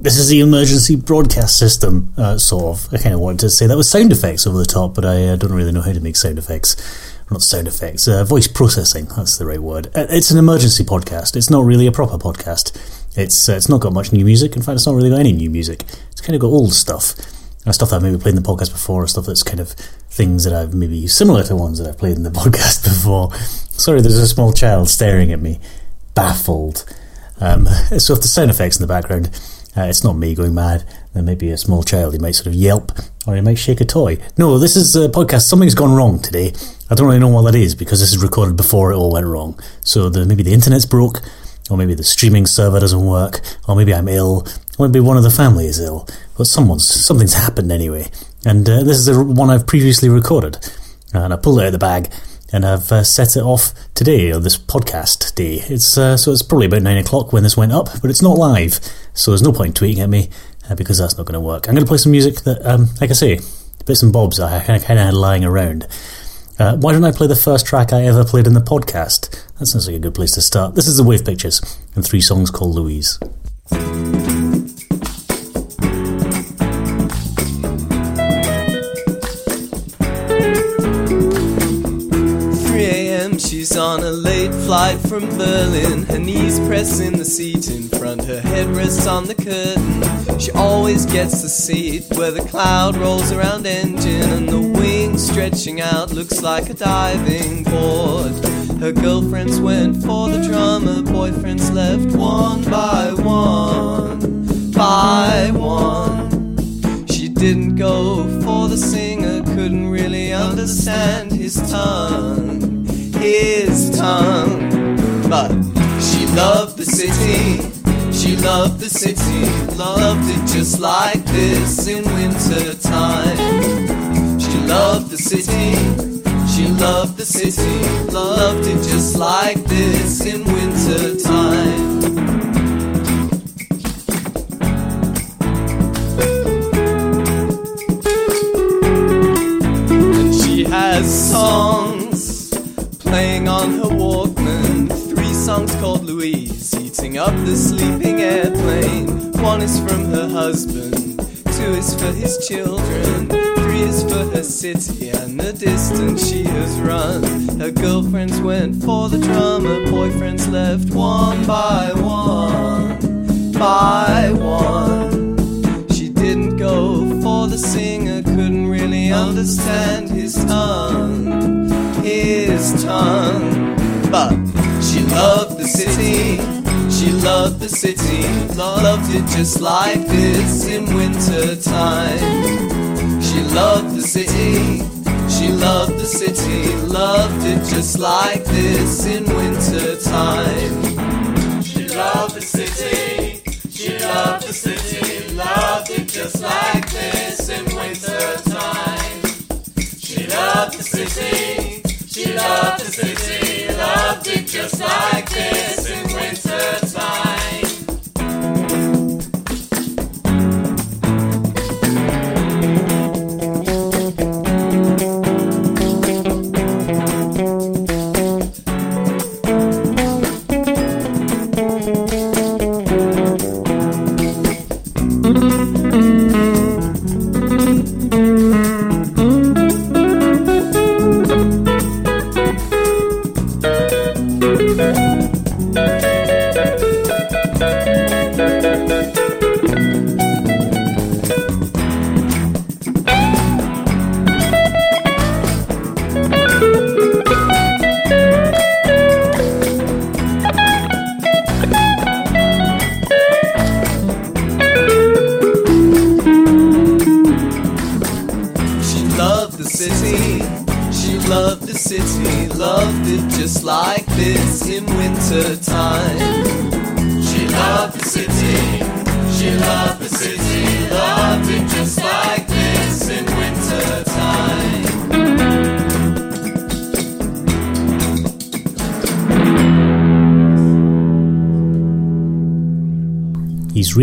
this is the emergency broadcast system, uh, sort of. I kind of wanted to say that with sound effects over the top, but I uh, don't really know how to make sound effects. Not sound effects, uh, voice processing, that's the right word. Uh, it's an emergency podcast. It's not really a proper podcast. It's uh, it's not got much new music. In fact, it's not really got any new music. It's kind of got old stuff. Uh, stuff that I've maybe played in the podcast before, or stuff that's kind of things that I've maybe similar to ones that I've played in the podcast before. Sorry, there's a small child staring at me, baffled. Um, so if the sound effects in the background, uh, it's not me going mad. There may be a small child. He might sort of yelp, or he might shake a toy. No, this is a podcast. Something's gone wrong today. I don't really know what that is because this is recorded before it all went wrong. So the, maybe the internet's broke, or maybe the streaming server doesn't work, or maybe I'm ill, or maybe one of the family is ill. But someone's something's happened anyway. And uh, this is the one I've previously recorded, and I pulled it out of the bag and I've uh, set it off today, or this podcast day. It's uh, so it's probably about nine o'clock when this went up, but it's not live, so there's no point tweeting at me uh, because that's not going to work. I'm going to play some music that, um, like I say, bits and bobs I kind of had lying around. Uh, why don't I play the first track I ever played in the podcast? That sounds like a good place to start. This is the Wave Pictures and three songs called Louise. She's on a late flight from Berlin. Her knees press in the seat in front. Her head rests on the curtain. She always gets the seat where the cloud rolls around engine and the wing stretching out looks like a diving board. Her girlfriends went for the drummer, boyfriends left one by one, by one. She didn't go for the singer, couldn't really understand his tongue, his tongue. But she loved the city, she loved the city, loved it just like this in winter time. She loved the city, she loved the city, loved it just like this in winter time. And she has songs playing on her Walkman. Three songs called Louise, eating up the sleeping airplane. One is from her husband, two is for his children, three is for her city and the distance she has run. Her girlfriends went for the drummer, boyfriends left one by one, by one. She didn't go for the singer, couldn't really understand his tongue, his tongue. But she loved the city, she loved the city, loved it just like this in winter time. She loved the city, she loved the city, loved it just like this in winter time. She loved the city, she loved the city, loved it just like this in winter time. She loved the city, she loved the city, loved it just like this in winter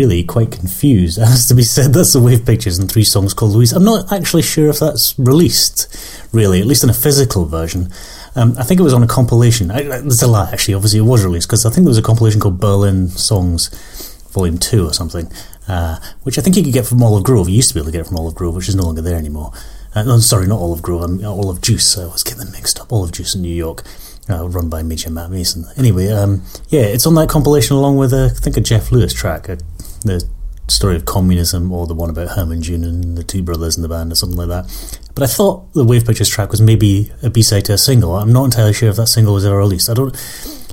really quite confused, it has to be said. That's the Wave Pictures and three songs called Louise. I'm not actually sure if that's released, really, at least in a physical version. Um, I think it was on a compilation. I, I, there's a lie, actually. Obviously, it was released because I think there was a compilation called Berlin Songs Volume 2 or something. uh, which I think you could get from Olive Grove. You used to be able to get it from Olive Grove, which is no longer there anymore. Uh, no, sorry, not Olive Grove, um, Olive Juice. I was getting them mixed up. Olive Juice in New York, uh, run by Major Matt Mason. Anyway, um, yeah, it's on that compilation along with, uh, I think, a Jeff Lewis track, uh, the story of communism, or the one about Herman June and the two brothers in the band, or something like that. But I thought the Wave Pictures track was maybe a B-side to a single. I'm not entirely sure if that single was ever released. I don't.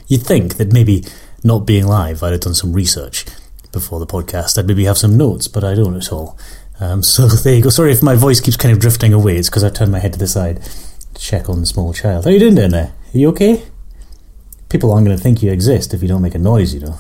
You'd think that maybe not being live, I'd have done some research before the podcast. I'd maybe have some notes, but I don't at all. Um, so there you go. Sorry if my voice keeps kind of drifting away. It's because I've turned my head to the side to check on the small child. How are you doing down there? Are you okay? People aren't going to think you exist if you don't make a noise, you know.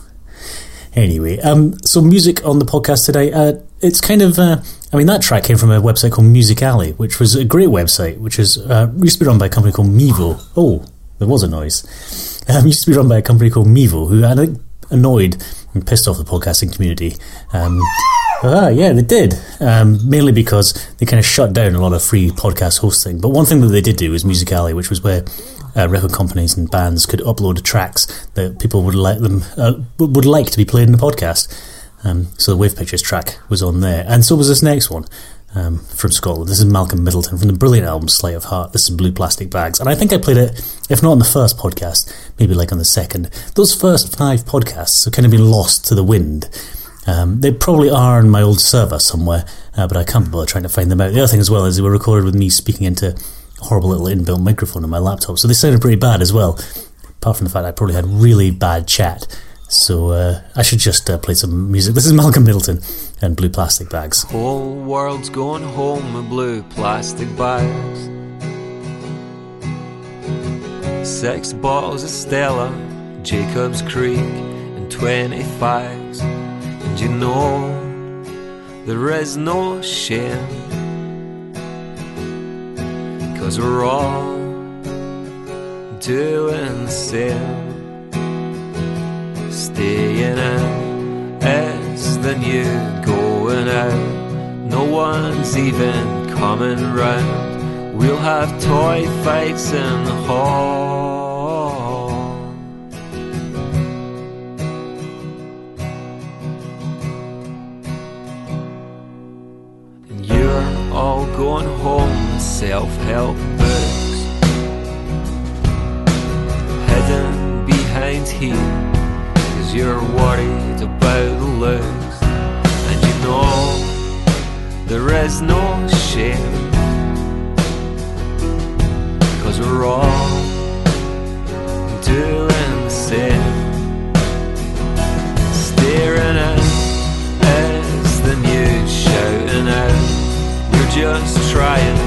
Anyway, um, so music on the podcast today. Uh, it's kind of, uh, I mean, that track came from a website called Music Alley, which was a great website, which is uh, used to be run by a company called Mevio. Oh, there was a noise. Um, used to be run by a company called Mevio, who I think annoyed and pissed off the podcasting community. Um, ah, yeah, they did. Um, mainly because they kind of shut down a lot of free podcast hosting. But one thing that they did do was Music Alley, which was where uh, record companies and bands could upload tracks that people would like them uh, would like to be played in the podcast. Um, so the Wave Pictures track was on there, and so was this next one um, from Scotland. This is Malcolm Middleton from the brilliant album Sleight of Heart. This is Blue Plastic Bags, and I think I played it, if not on the first podcast, maybe like on the second. Those first five podcasts have kind of been lost to the wind. Um, they probably are on my old server somewhere, uh, but I can't bother trying to find them out. The other thing as well is they were recorded with me speaking into a horrible little inbuilt microphone on my laptop, so they sounded pretty bad as well. Apart from the fact I probably had really bad chat so uh, I should just uh, play some music. This is Malcolm Middleton and Blue Plastic Bags. Whole world's going home with blue plastic bags. Six bottles of Stella, Jacob's Creek, and 20 fags. And you know there is no shame. Cause we're all doing the same staying in is the new going out. No one's even coming round. We'll have toy fights in the hall. And you're all going home with self help books. Hidden behind here you're worried about the looks And you know there is no shame. Cause we're all doing the same. Staring at as the news shouting out. We're just trying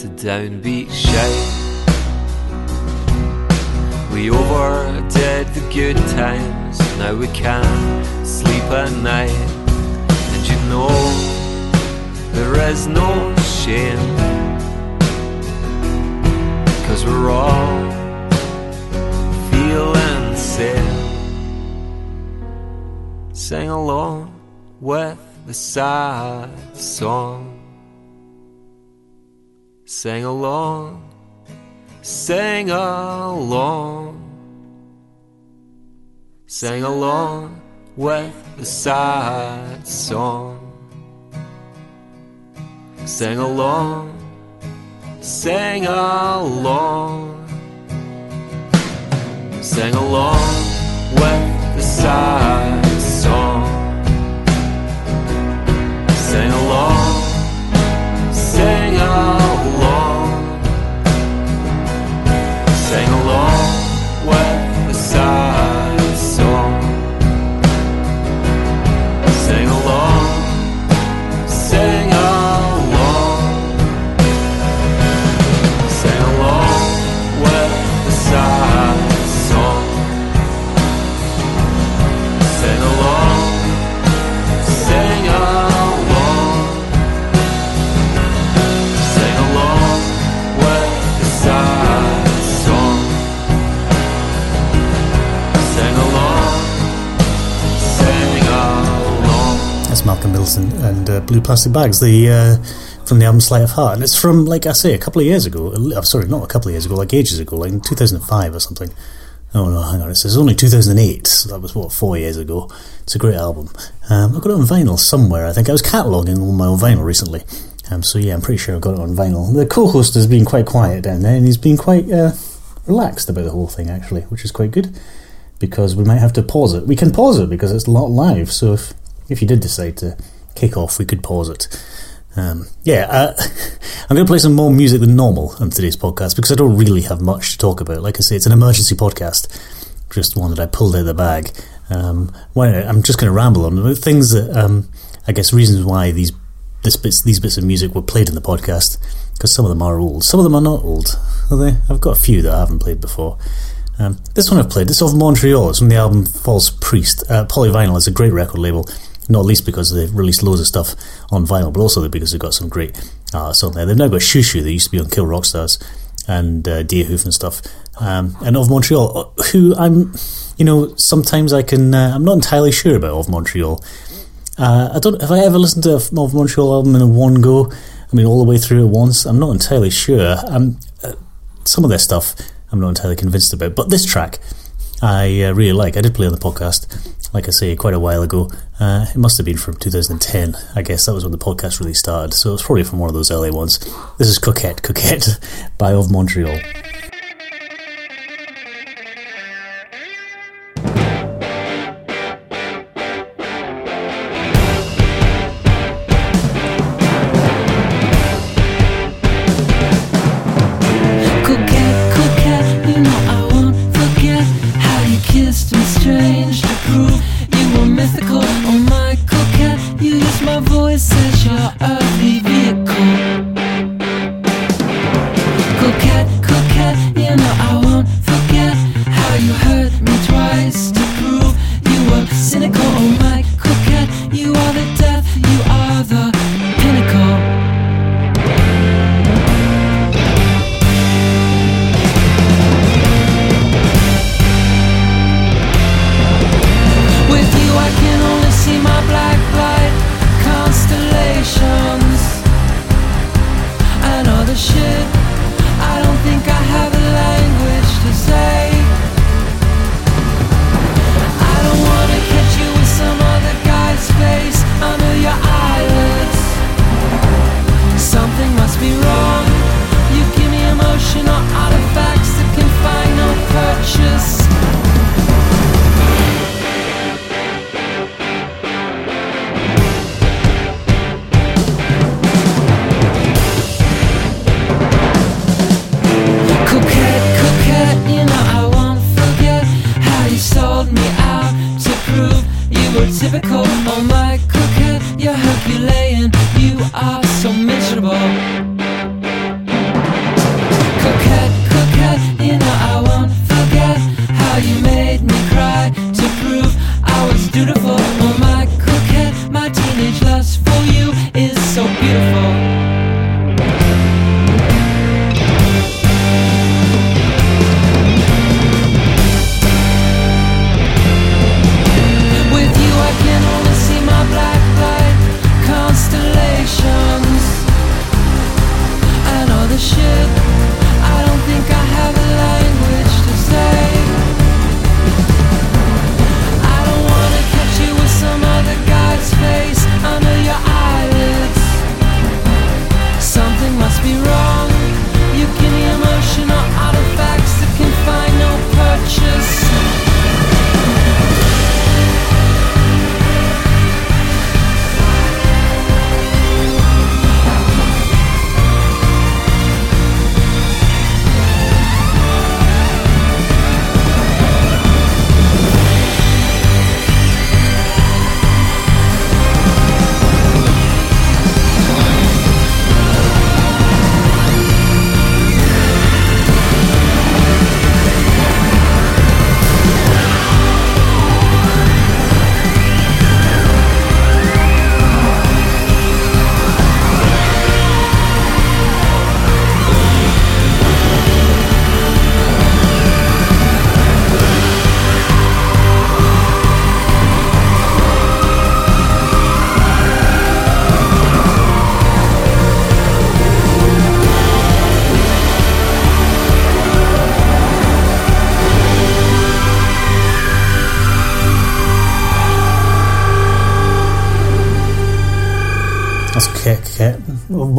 to downbeat shout. We overdid the good times, now we can't sleep at night. And you know, there is no shame. Cause we're all feeling the. Sing along with the sad song. Sing along, sang along, sang along with the sad song. Sang along, sang along, sang along with the sad song. Sang along, Plastic Bags, the uh, from the album Sleight of Heart, and it's from like I say a couple of years ago. I'm sorry, not a couple of years ago, like ages ago, like in 2005 or something. Oh no, hang on, it says only 2008. So that was what four years ago. It's a great album. Um, I've got it on vinyl somewhere. I think I was cataloguing all my own vinyl recently. Um, so yeah, I'm pretty sure I've got it on vinyl. The co-host has been quite quiet down there, and he's been quite uh, relaxed about the whole thing actually, which is quite good because we might have to pause it. We can pause it because it's not live. So if if you did decide to kick off, we could pause it. Um, yeah, uh, I'm going to play some more music than normal on today's podcast because I don't really have much to talk about. Like I say, it's an emergency podcast, just one that I pulled out of the bag. Um, I'm just going to ramble on things that um, I guess reasons why these bits these bits of music were played in the podcast because some of them are old, some of them are not old. Are they? I've got a few that I haven't played before. Um, this one I've played. This is of Montreal. It's from the album False Priest. Uh, Polyvinyl is a great record label, not least because they've released loads of stuff on vinyl, but also because they've got some great artists on there. They've now got Xiu Xiu, that used to be on Kill Rock Stars, and uh, Deerhoof and stuff. Um, and of Montreal, uh, who I'm, you know, sometimes I can, uh, I'm not entirely sure about of Montreal. Uh, I don't, have I ever listened to a of Montreal album in one go? I mean, all the way through at once? I'm not entirely sure. Um, uh, some of their stuff I'm not entirely convinced about. But this track, I uh, really like. I did play on the podcast, like I say, quite a while ago. Uh, it must have been from 2010. I guess that was when the podcast really started. So it was probably from one of those early ones. This is Coquet, Coquette by Of Montreal. my voice says you're a voice.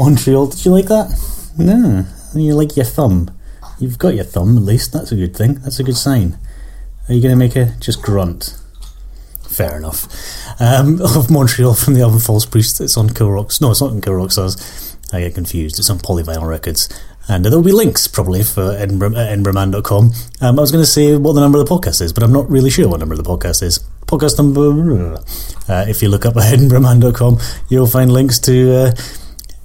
Montreal. Did you like that? No. You like your thumb. You've got your thumb at least. That's a good thing. That's a good sign. Are you going to make a just grunt? Fair enough. Um, of Montreal from the album False Priest. It's on Kill Rocks. No, it's not on Kill. I get confused. It's on Polyvinyl Records. And there will be links probably for Edinburgh, at edinburghman.com. Um, I was going to say what the number of the podcast is, but I'm not really sure what number of the podcast is. Podcast number. Uh, if you look up at edinburghman.com, you'll find links to uh,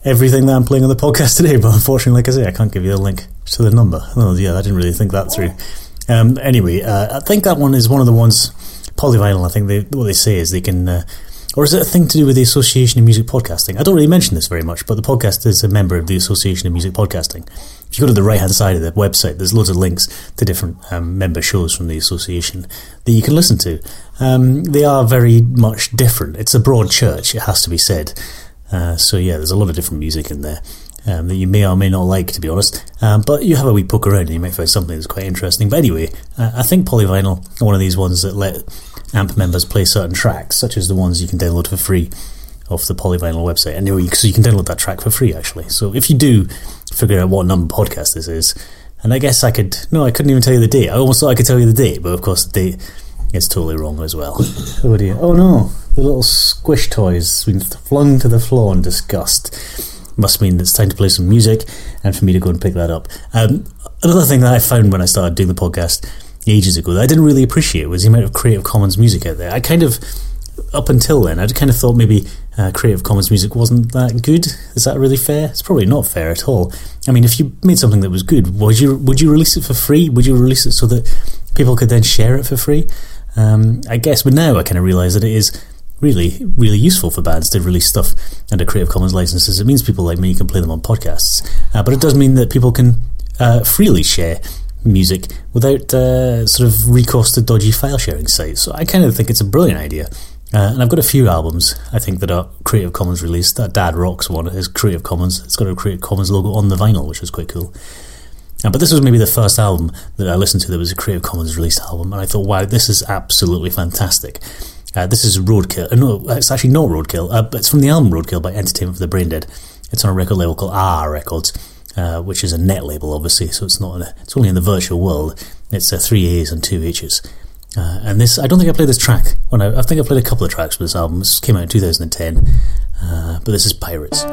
everything that I'm playing on the podcast today. But unfortunately, like I say, I can't give you the link to the number. Oh, yeah, I didn't really think that through. Um, anyway, uh, I think that one is one of the ones. Polyvinyl, I think they, what they say is they can. Uh, or is it a thing to do with the Association of Music Podcasting? I don't really mention this very much, but the podcast is a member of the Association of Music Podcasting. If you go to the right hand side of the website, there's loads of links to different um, member shows from the association that you can listen to. Um, they are very much different. It's a broad church, it has to be said. Uh, so, yeah, there's a lot of different music in there. Um, that you may or may not like, to be honest. Um, but you have a wee poke around and you might find something that's quite interesting. But anyway, uh, I think Polyvinyl are one of these ones that let AMP members play certain tracks, such as the ones you can download for free off the Polyvinyl website. Anyway, so you can download that track for free, actually. So if you do figure out what number podcast this is, and I guess I could, no, I couldn't even tell you the date. I almost thought I could tell you the date, but of course the date is totally wrong as well. oh dear. Oh no, the little squish toys been flung to the floor in disgust. Must mean it's time to play some music and for me to go and pick that up. Um, another thing that I found when I started doing the podcast ages ago that I didn't really appreciate was the amount of Creative Commons music out there. I kind of, up until then, I kind of thought maybe uh, Creative Commons music wasn't that good. Is that really fair? It's probably not fair at all. I mean, if you made something that was good, would you would you release it for free? Would you release it so that people could then share it for free? Um, I guess, but now I kind of realise that it is really, really useful for bands to release stuff under Creative Commons licenses. It means people like me can play them on podcasts, uh, but it does mean that people can uh, freely share music without uh, sort of recourse to dodgy file sharing sites. So I kind of think it's a brilliant idea. Uh, and I've got a few albums I think that are Creative Commons released. That Dad Rocks one is Creative Commons. It's got a Creative Commons logo on the vinyl, which is quite cool. Uh, but this was maybe the first album that I listened to that was a Creative Commons released album, and I thought, wow, this is absolutely fantastic. Uh, this is Roadkill. Uh, no, it's actually not Roadkill. Uh, it's from the album Roadkill by Entertainment for the Brain Dead. It's on a record label called Aaahh Records, uh, which is a net label, obviously. So it's not. A, it's only in the virtual world. It's uh, three A's and two H's. Uh, and this, I don't think I played this track. When I, I think I played a couple of tracks for this album. This came out in 2010, uh, but this is Pirates.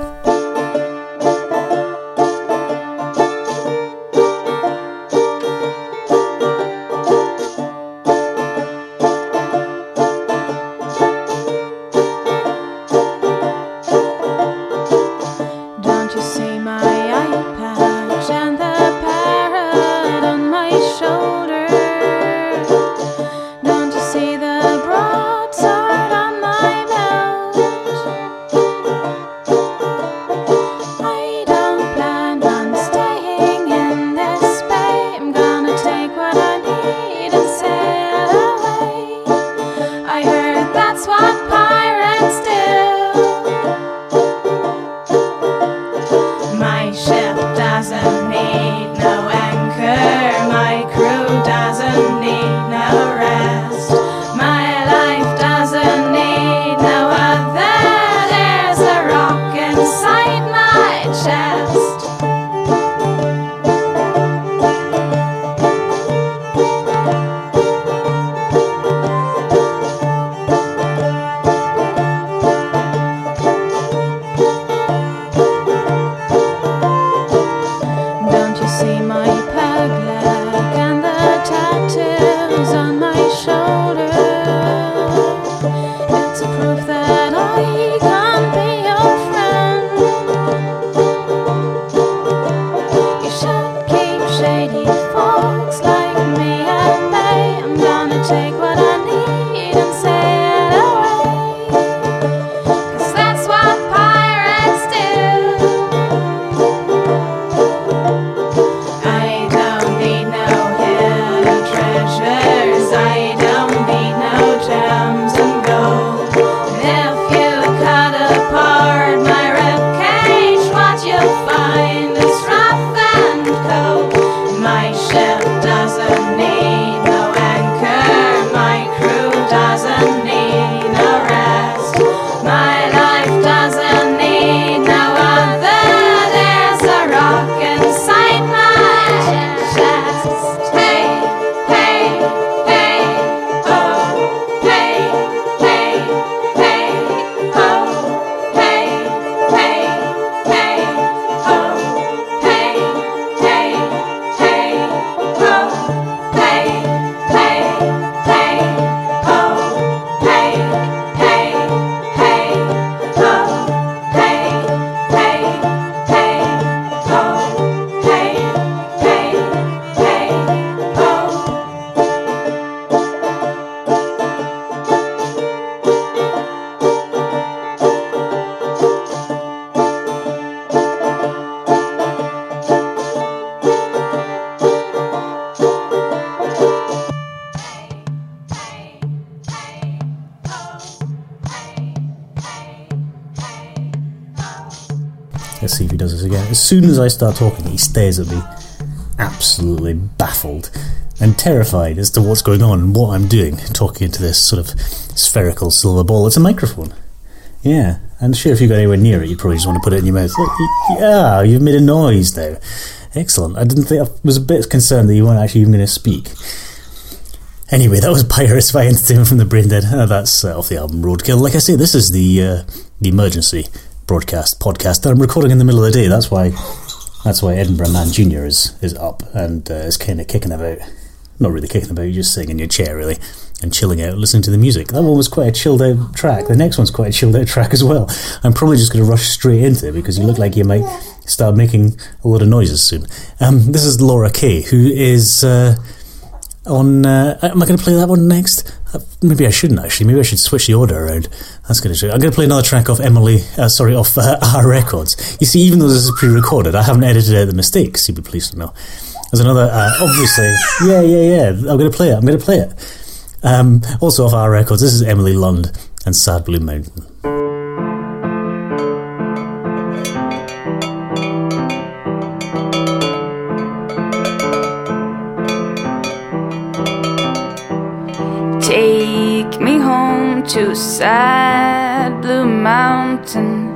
That's what pirates soon as I start talking, he stares at me, absolutely baffled and terrified as to what's going on and what I'm doing, talking into this sort of spherical silver ball. It's a microphone. Yeah, I'm sure, if you got anywhere near it, you'd probably just want to put it in your mouth. Yeah, you've made a noise now. Excellent. I didn't think I was a bit concerned that you weren't actually even going to speak. Anyway, that was Pirates by Entertainment from the Brain Dead. Uh, that's uh, off the album Roadkill. Like I say, this is the uh, the emergency broadcast podcast that I'm recording in the middle of the day. That's why that's why Edinburgh Man Junior is is up and uh, is kind of kicking about. Not really kicking about, you're just sitting in your chair really and chilling out, listening to the music. That one was quite a chilled out track. The next one's quite a chilled out track as well. I'm probably just going to rush straight into it because you look like you might start making a lot of noises soon. Um, this is Laura K, who is. Uh, on. Uh, am I going to play that one next? Uh, maybe I shouldn't actually. Maybe I should switch the order around. That's. Show I'm going to play another track off Emilie. Uh, sorry, off uh, Aaahh Records. You see, even though this is pre-recorded, I haven't edited out the mistakes. You'd be pleased to know. There's another. Uh, obviously, yeah, yeah, yeah. I'm going to play it. I'm going to play it. Um, also off Aaahh Records. This is Emilie Lund and Sad Blue Mountain. To sad blue mountain.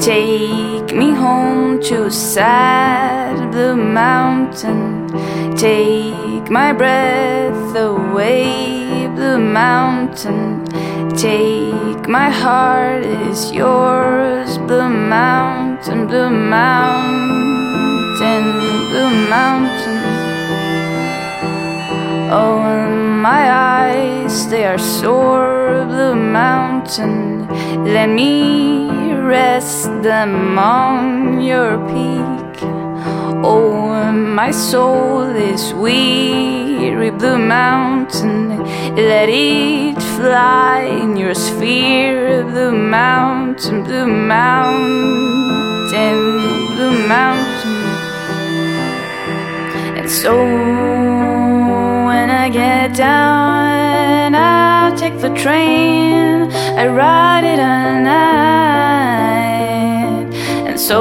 Take me home to sad blue mountain. Take my breath away, blue mountain. Take my heart is yours, blue mountain, blue mountain, blue mountain. Oh, my eyes, they are sore, blue mountain. Let me rest them on your peak. Oh, my soul is weary, blue mountain. Let it fly in your sphere, blue mountain, blue mountain, blue mountain. And so when I get down, I'll take the train. I ride it all night. And so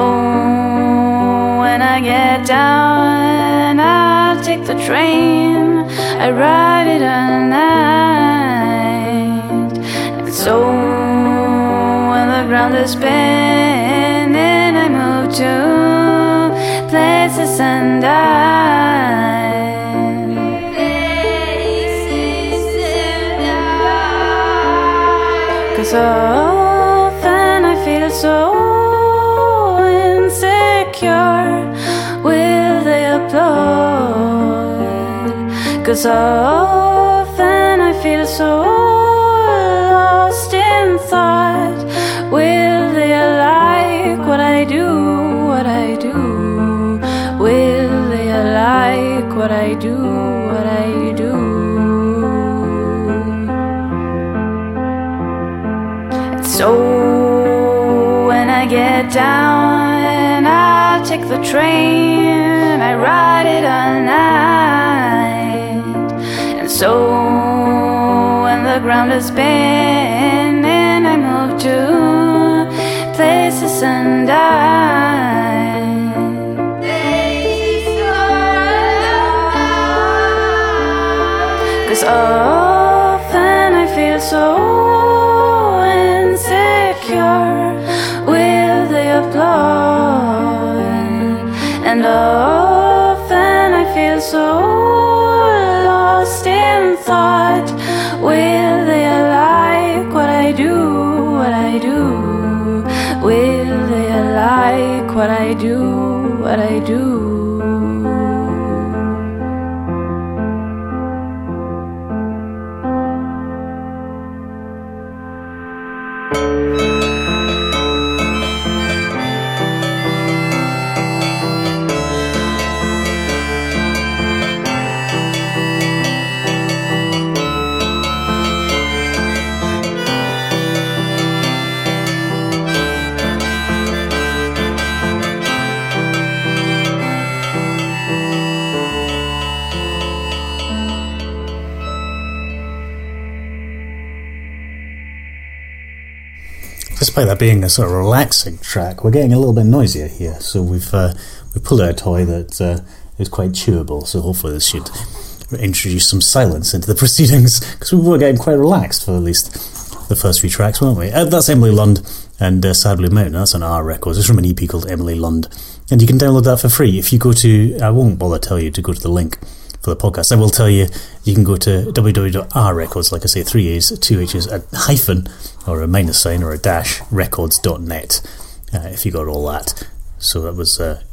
when I get down, I'll take the train. I ride it all night. And so when the ground is spinning, I move to places and I. Cause often I feel so insecure. Will they applaud? Cause often I feel so lost in thought. Will they like what I do? What I do? Will they like what I do? So when I get down, I'll take the train. I ride it all night. And so when the ground is spinning, I move to places and I. Cause often I feel so thought. Despite that being a sort of relaxing track, we're getting a little bit noisier here. So we've uh, we pulled out a toy that uh, is quite chewable. So hopefully this should introduce some silence into the proceedings because we were getting quite relaxed for at least the first few tracks, weren't we? Uh, that's Emilie Lund and uh, Sad Blue Mountain. That's on Aaahh Records. It's from an EP called Emilie Lund, and you can download that for free if you go to. I won't bother tell you to go to the link for the podcast. I will tell you you can go to www.rrecords, like I say, three A's, two H's, a hyphen, or a minus sign, or a dash, records.net, uh, if you got all that. So that was uh,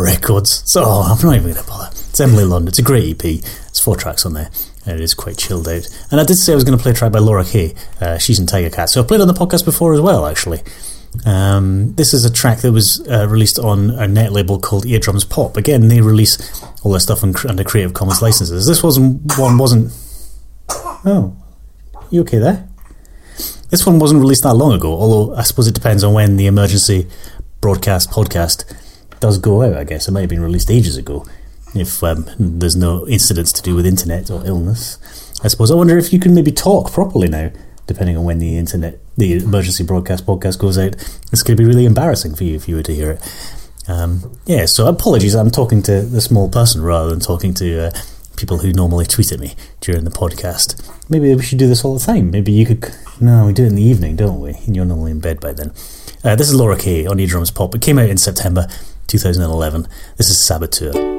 records. So oh, I'm not even going to bother. It's Emilie Lund. It's a great EP. It's four tracks on there. And it is quite chilled out. And I did say I was going to play a track by Laura K. Uh, she's in Tiger Cat. So I've played on the podcast before as well, actually. Um, this is a track that was uh, released on a net label called Eardrums Pop. Again, they release all their stuff under Creative Commons licenses. This wasn't one wasn't. Oh, you okay there? This one wasn't released that long ago. Although I suppose it depends on when the emergency broadcast podcast does go out. I guess it might have been released ages ago. If um, there's no incidents to do with internet or illness, I suppose. I wonder if you can maybe talk properly now depending on when the internet, the emergency broadcast podcast goes out. It's going to be really embarrassing for you if you were to hear it. Um, yeah, so apologies. I'm talking to the small person rather than talking to uh, people who normally tweet at me during the podcast. Maybe we should do this all the time. Maybe you could. No, we do it in the evening, don't we? And you're normally in bed by then. Uh, this is Laura K on Eardrums Pop. It came out in September 2011. This is Saboteur.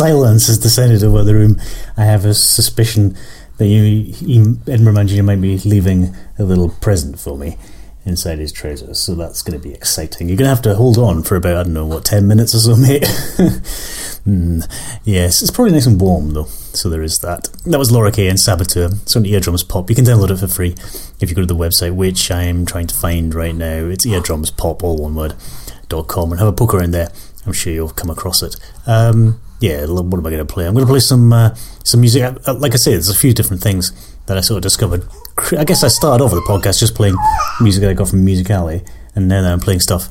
Silence has descended over the room. I have a suspicion that you, you Edinburgh Manager, might be leaving a little present for me inside his trousers. So that's going to be exciting. You're going to have to hold on for about, I don't know, what, 10 minutes or so, mate? mm, yes, it's probably nice and warm, though. So there is that. That was Laura K and Saboteur. It's on Eardrums Pop. You can download it for free if you go to the website, which I'm trying to find right now. It's Eardrums Pop, all one word, dot com, and have a poke around there. I'm sure you'll come across it. Um, yeah, what am I going to play? I'm going to play some uh, some music. Uh, Like I say, there's a few different things that I sort of discovered. I guess I started off with the podcast just playing music that I got from Music Alley, and now I'm playing stuff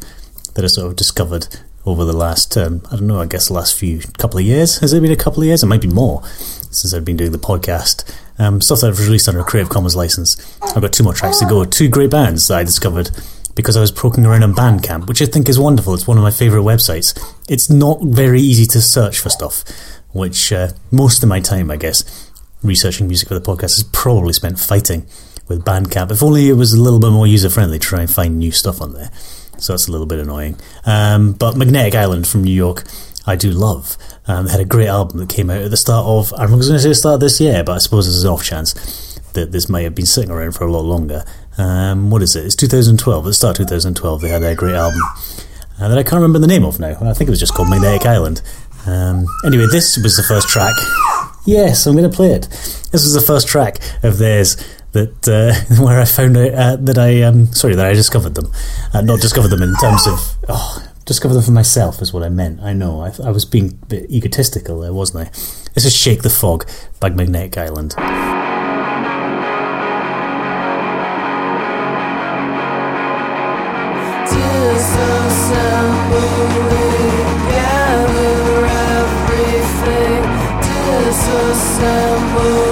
that I sort of discovered over the last, um, I don't know, I guess the last few couple of years. Has it been a couple of years? It might be more since I've been doing the podcast. Um, stuff that I've released under a Creative Commons license. I've got two more tracks to go. Two great bands that I discovered because I was poking around on Bandcamp, which I think is wonderful. It's one of my favourite websites. It's not very easy to search for stuff, which uh, most of my time, I guess, researching music for the podcast is probably spent fighting with Bandcamp. If only it was a little bit more user friendly to try and find new stuff on there. So that's a little bit annoying. Um, but Magnetic Island from New York, I do love. Um, they had a great album that came out at the start of, I was going to say the start of this year, but I suppose there's an off chance that this may have been sitting around for a lot longer. Um, what is it? It's 2012. At the start of 2012, they had a great album uh, that I can't remember the name of now. I think it was just called Magnetic Island. Um, anyway, this was the first track. Yes, I'm going to play it. This was the first track of theirs that uh, where I found out uh, that I um, sorry that I discovered them, uh, not discovered them in terms of oh, discovered them for myself is what I meant. I know I, I was being a bit egotistical there, wasn't I? This is "Shake the Fog" by Magnetic Island. Disassembling,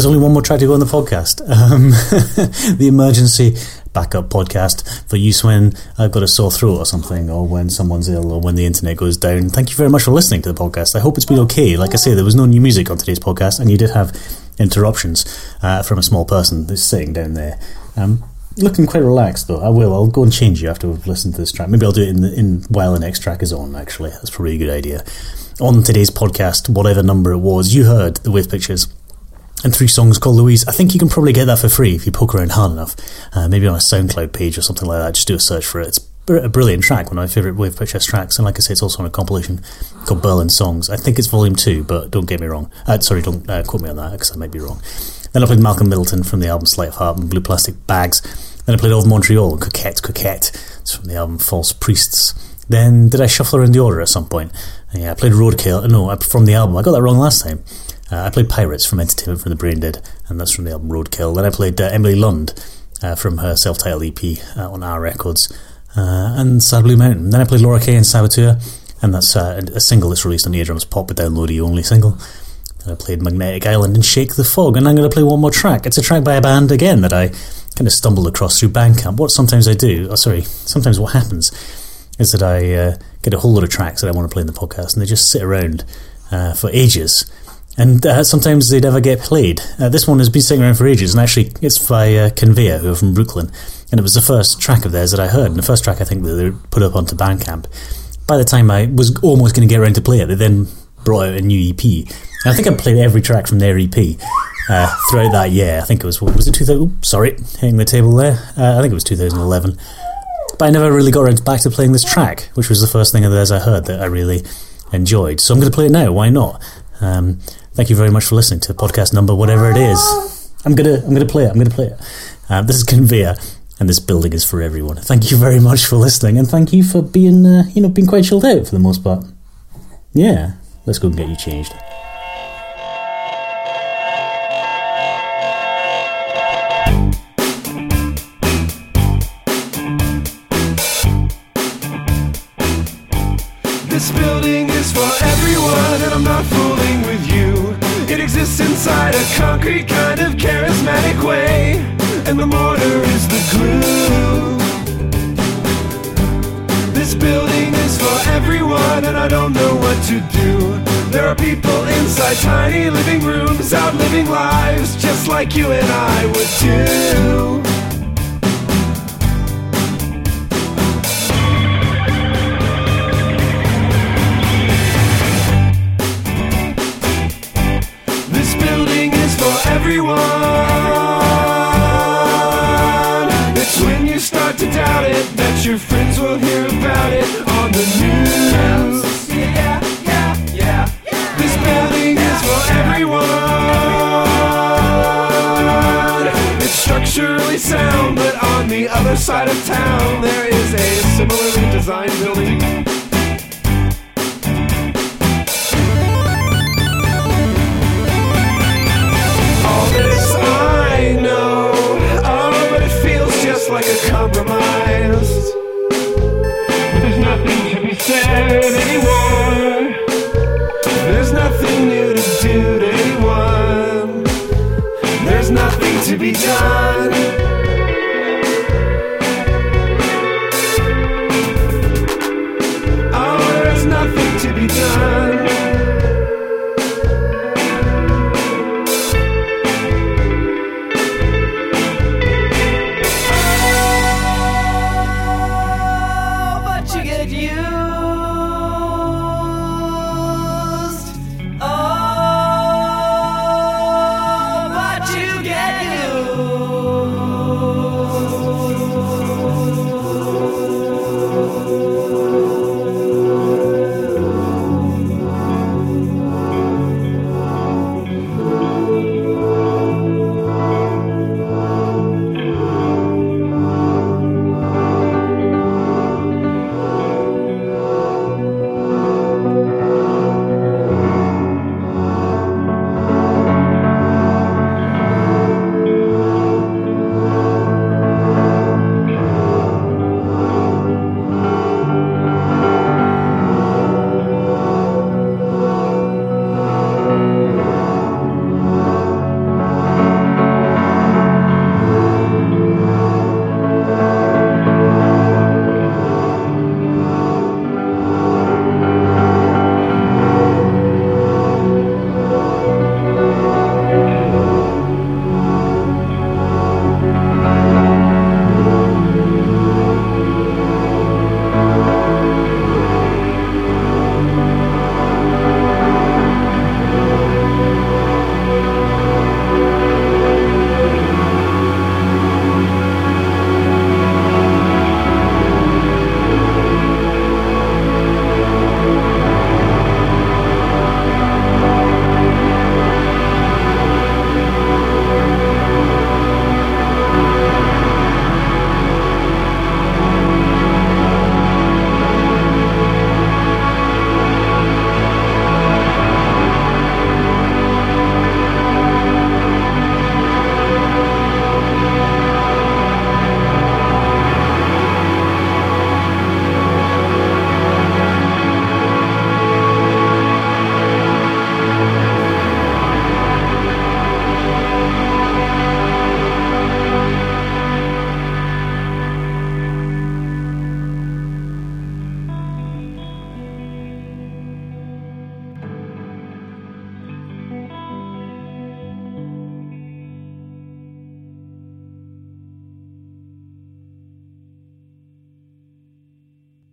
There's only one more track to go on the podcast. Um, the emergency backup podcast for use when I've got a sore throat or something, or when someone's ill, or when the internet goes down. Thank you very much for listening to the podcast. I hope it's been okay. Like I say, there was no new music on today's podcast, and you did have interruptions uh, from a small person that's sitting down there. Um, looking quite relaxed though. I will. I'll go and change you after we've listened to this track. Maybe I'll do it in the, in while the next track is on. Actually, that's probably a good idea. On today's podcast, whatever number it was, you heard the Wave Pictures and three songs called Louise. I think you can probably get that for free if you poke around hard enough. Uh, maybe on a SoundCloud page or something like that. Just do a search for it. It's a brilliant track, one of my favourite Wave Pictures tracks. And like I say, it's also on a compilation called Berlin Songs. I think it's volume two, but don't get me wrong. Uh, sorry, don't uh, quote me on that because I might be wrong. Then I played Malcolm Middleton from the album Sleight of Heart and Blue Plastic Bags. Then I played Of Montreal and Coquet Coquette. It's from the album False Priests. Then did I shuffle around the order at some point? Yeah, I played Roadkill. No, from the album. I got that wrong last time. Uh, I played Pirates from Entertainment from the Brain Dead, and that's from the album Roadkill. Then I played uh, Emilie Lund uh, from her self-titled EP uh, on Aaahh Records, uh, and Sad Blue Mountain. Then I played Laura K and Saboteur, and that's uh, a single that's released on Eardrums Pop, a downloady only single. Then I played Magnetic Island and Shake the Fog, and I'm going to play one more track. It's a track by a band again that I kind of stumbled across through Bandcamp. What sometimes I do, oh, sorry, sometimes what happens is that I get a whole lot of tracks that I want to play in the podcast, and they just sit around for ages. And uh, sometimes they never get played. Uh, this one has been sitting around for ages, and actually, it's by uh, Conveyor, who are from Brooklyn. And it was the first track of theirs that I heard, and the first track I think that they put up onto Bandcamp. By the time I was almost going to get around to play it, they then brought out a new EP. And I think I played every track from their EP uh, throughout that year. I think it was, was it 2000? Oops, sorry, hitting the table there. Uh, I think it was 2011 but I never really got around back to playing this track, which was the first thing of theirs I heard that I really enjoyed. So I'm going to play it now. Why not? Um, thank you very much for listening to podcast number whatever it is. I'm gonna I'm gonna play it. I'm gonna play it. Uh, this is Conveyor, and this building is for everyone. Thank you very much for listening, and thank you for being uh, you know being quite chilled out for the most part. Yeah, let's go and get you changed. Concrete kind of charismatic way, and the mortar is the glue. This building is for everyone, and I don't know what to do. There are people inside tiny living rooms, out living lives, just like you and I would do. Everyone. It's when you start to doubt it that your friends will hear about it on the news. Yeah, yeah, yeah. This building is for everyone. It's structurally sound, but on the other side of town there is a similarly designed building. Like. There's nothing to be said anymore. There's nothing new to do to anyone. There's nothing to be done.